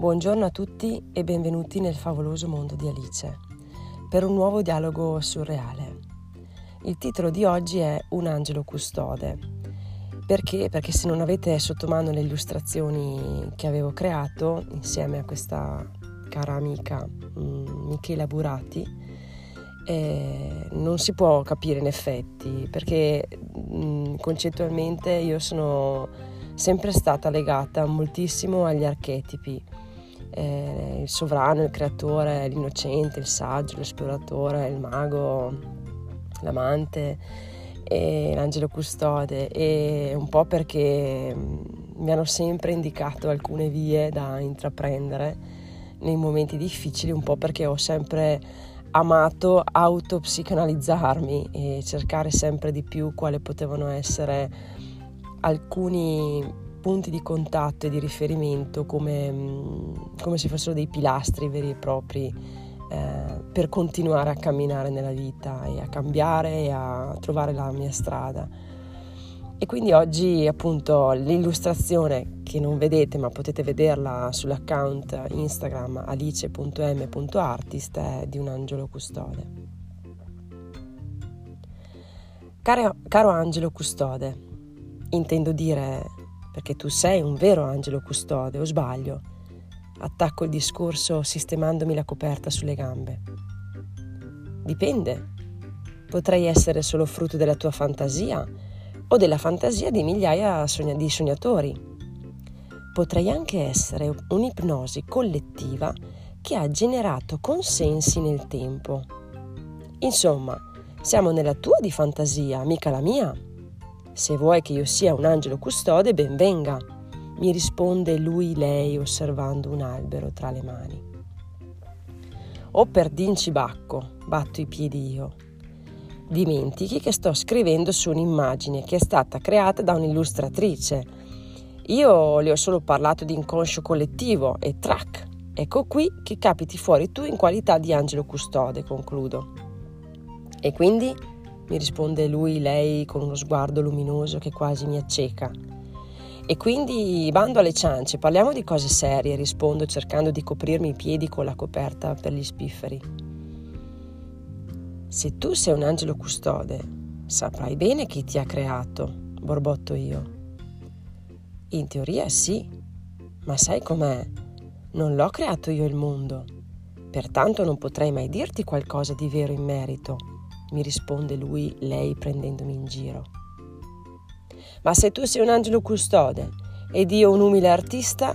Buongiorno a tutti e benvenuti nel favoloso mondo di Alice per un nuovo dialogo surreale. Il titolo di oggi è Un angelo custode. Perché? Perché se non avete sotto mano le illustrazioni che avevo creato insieme a questa cara amica mm, Michela Burati, eh, non si può capire in effetti, perché mh, mm, concettualmente io sono sempre stata legata moltissimo agli archetipi eh, il sovrano, il creatore, l'innocente, il saggio, l'esploratore, il mago, l'amante e l'angelo custode. E un po' perché mm, mi hanno sempre indicato alcune vie da intraprendere nei momenti difficili, un po' perché ho sempre amato autopsicanalizzarmi e cercare sempre di più quali potevano essere alcuni punti di contatto e di riferimento come, mm, come se fossero dei pilastri veri e propri eh, per continuare a camminare nella vita e a cambiare e a trovare la mia strada. E quindi oggi appunto l'illustrazione che non vedete ma potete vederla sull'account Instagram alice.m.artist è di un angelo custode. Caro, caro angelo custode, intendo dire perché tu sei un vero angelo custode, o sbaglio? Attacco il discorso sistemandomi la coperta sulle gambe. Dipende. Potrei essere solo frutto della tua fantasia o della fantasia di migliaia di sognatori. Potrei anche essere un'ipnosi collettiva che ha generato consensi nel tempo. Insomma, siamo nella tua di fantasia, mica la mia. Se vuoi che io sia un angelo custode, ben venga, mi risponde lui lei osservando un albero tra le mani. O per dincibacco, batto i piedi io. Dimentichi che sto scrivendo su un'immagine che è stata creata da un'illustratrice. Io le ho solo parlato di inconscio collettivo e track. Ecco qui che capiti fuori tu in qualità di angelo custode, concludo. E quindi mi risponde lui, lei con uno sguardo luminoso che quasi mi acceca. E quindi bando alle ciance, parliamo di cose serie, rispondo cercando di coprirmi i piedi con la coperta per gli spifferi. Se tu sei un angelo custode, saprai bene chi ti ha creato, borbotto io. In teoria sì, ma sai com'è? Non l'ho creato io il mondo, pertanto non potrei mai dirti qualcosa di vero in merito mi risponde lui, lei prendendomi in giro. Ma se tu sei un angelo custode ed io un umile artista,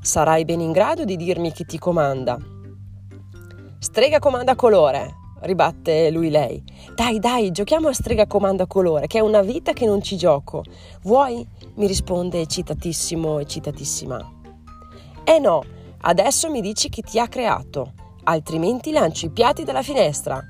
sarai ben in grado di dirmi chi ti comanda. Strega comanda colore, ribatte lui lei. Dai, dai, giochiamo a strega comanda colore, che è una vita che non ci gioco. Vuoi? mi risponde eccitatissimo, eccitatissima. Eh no, adesso mi dici chi ti ha creato, altrimenti lancio i piatti dalla finestra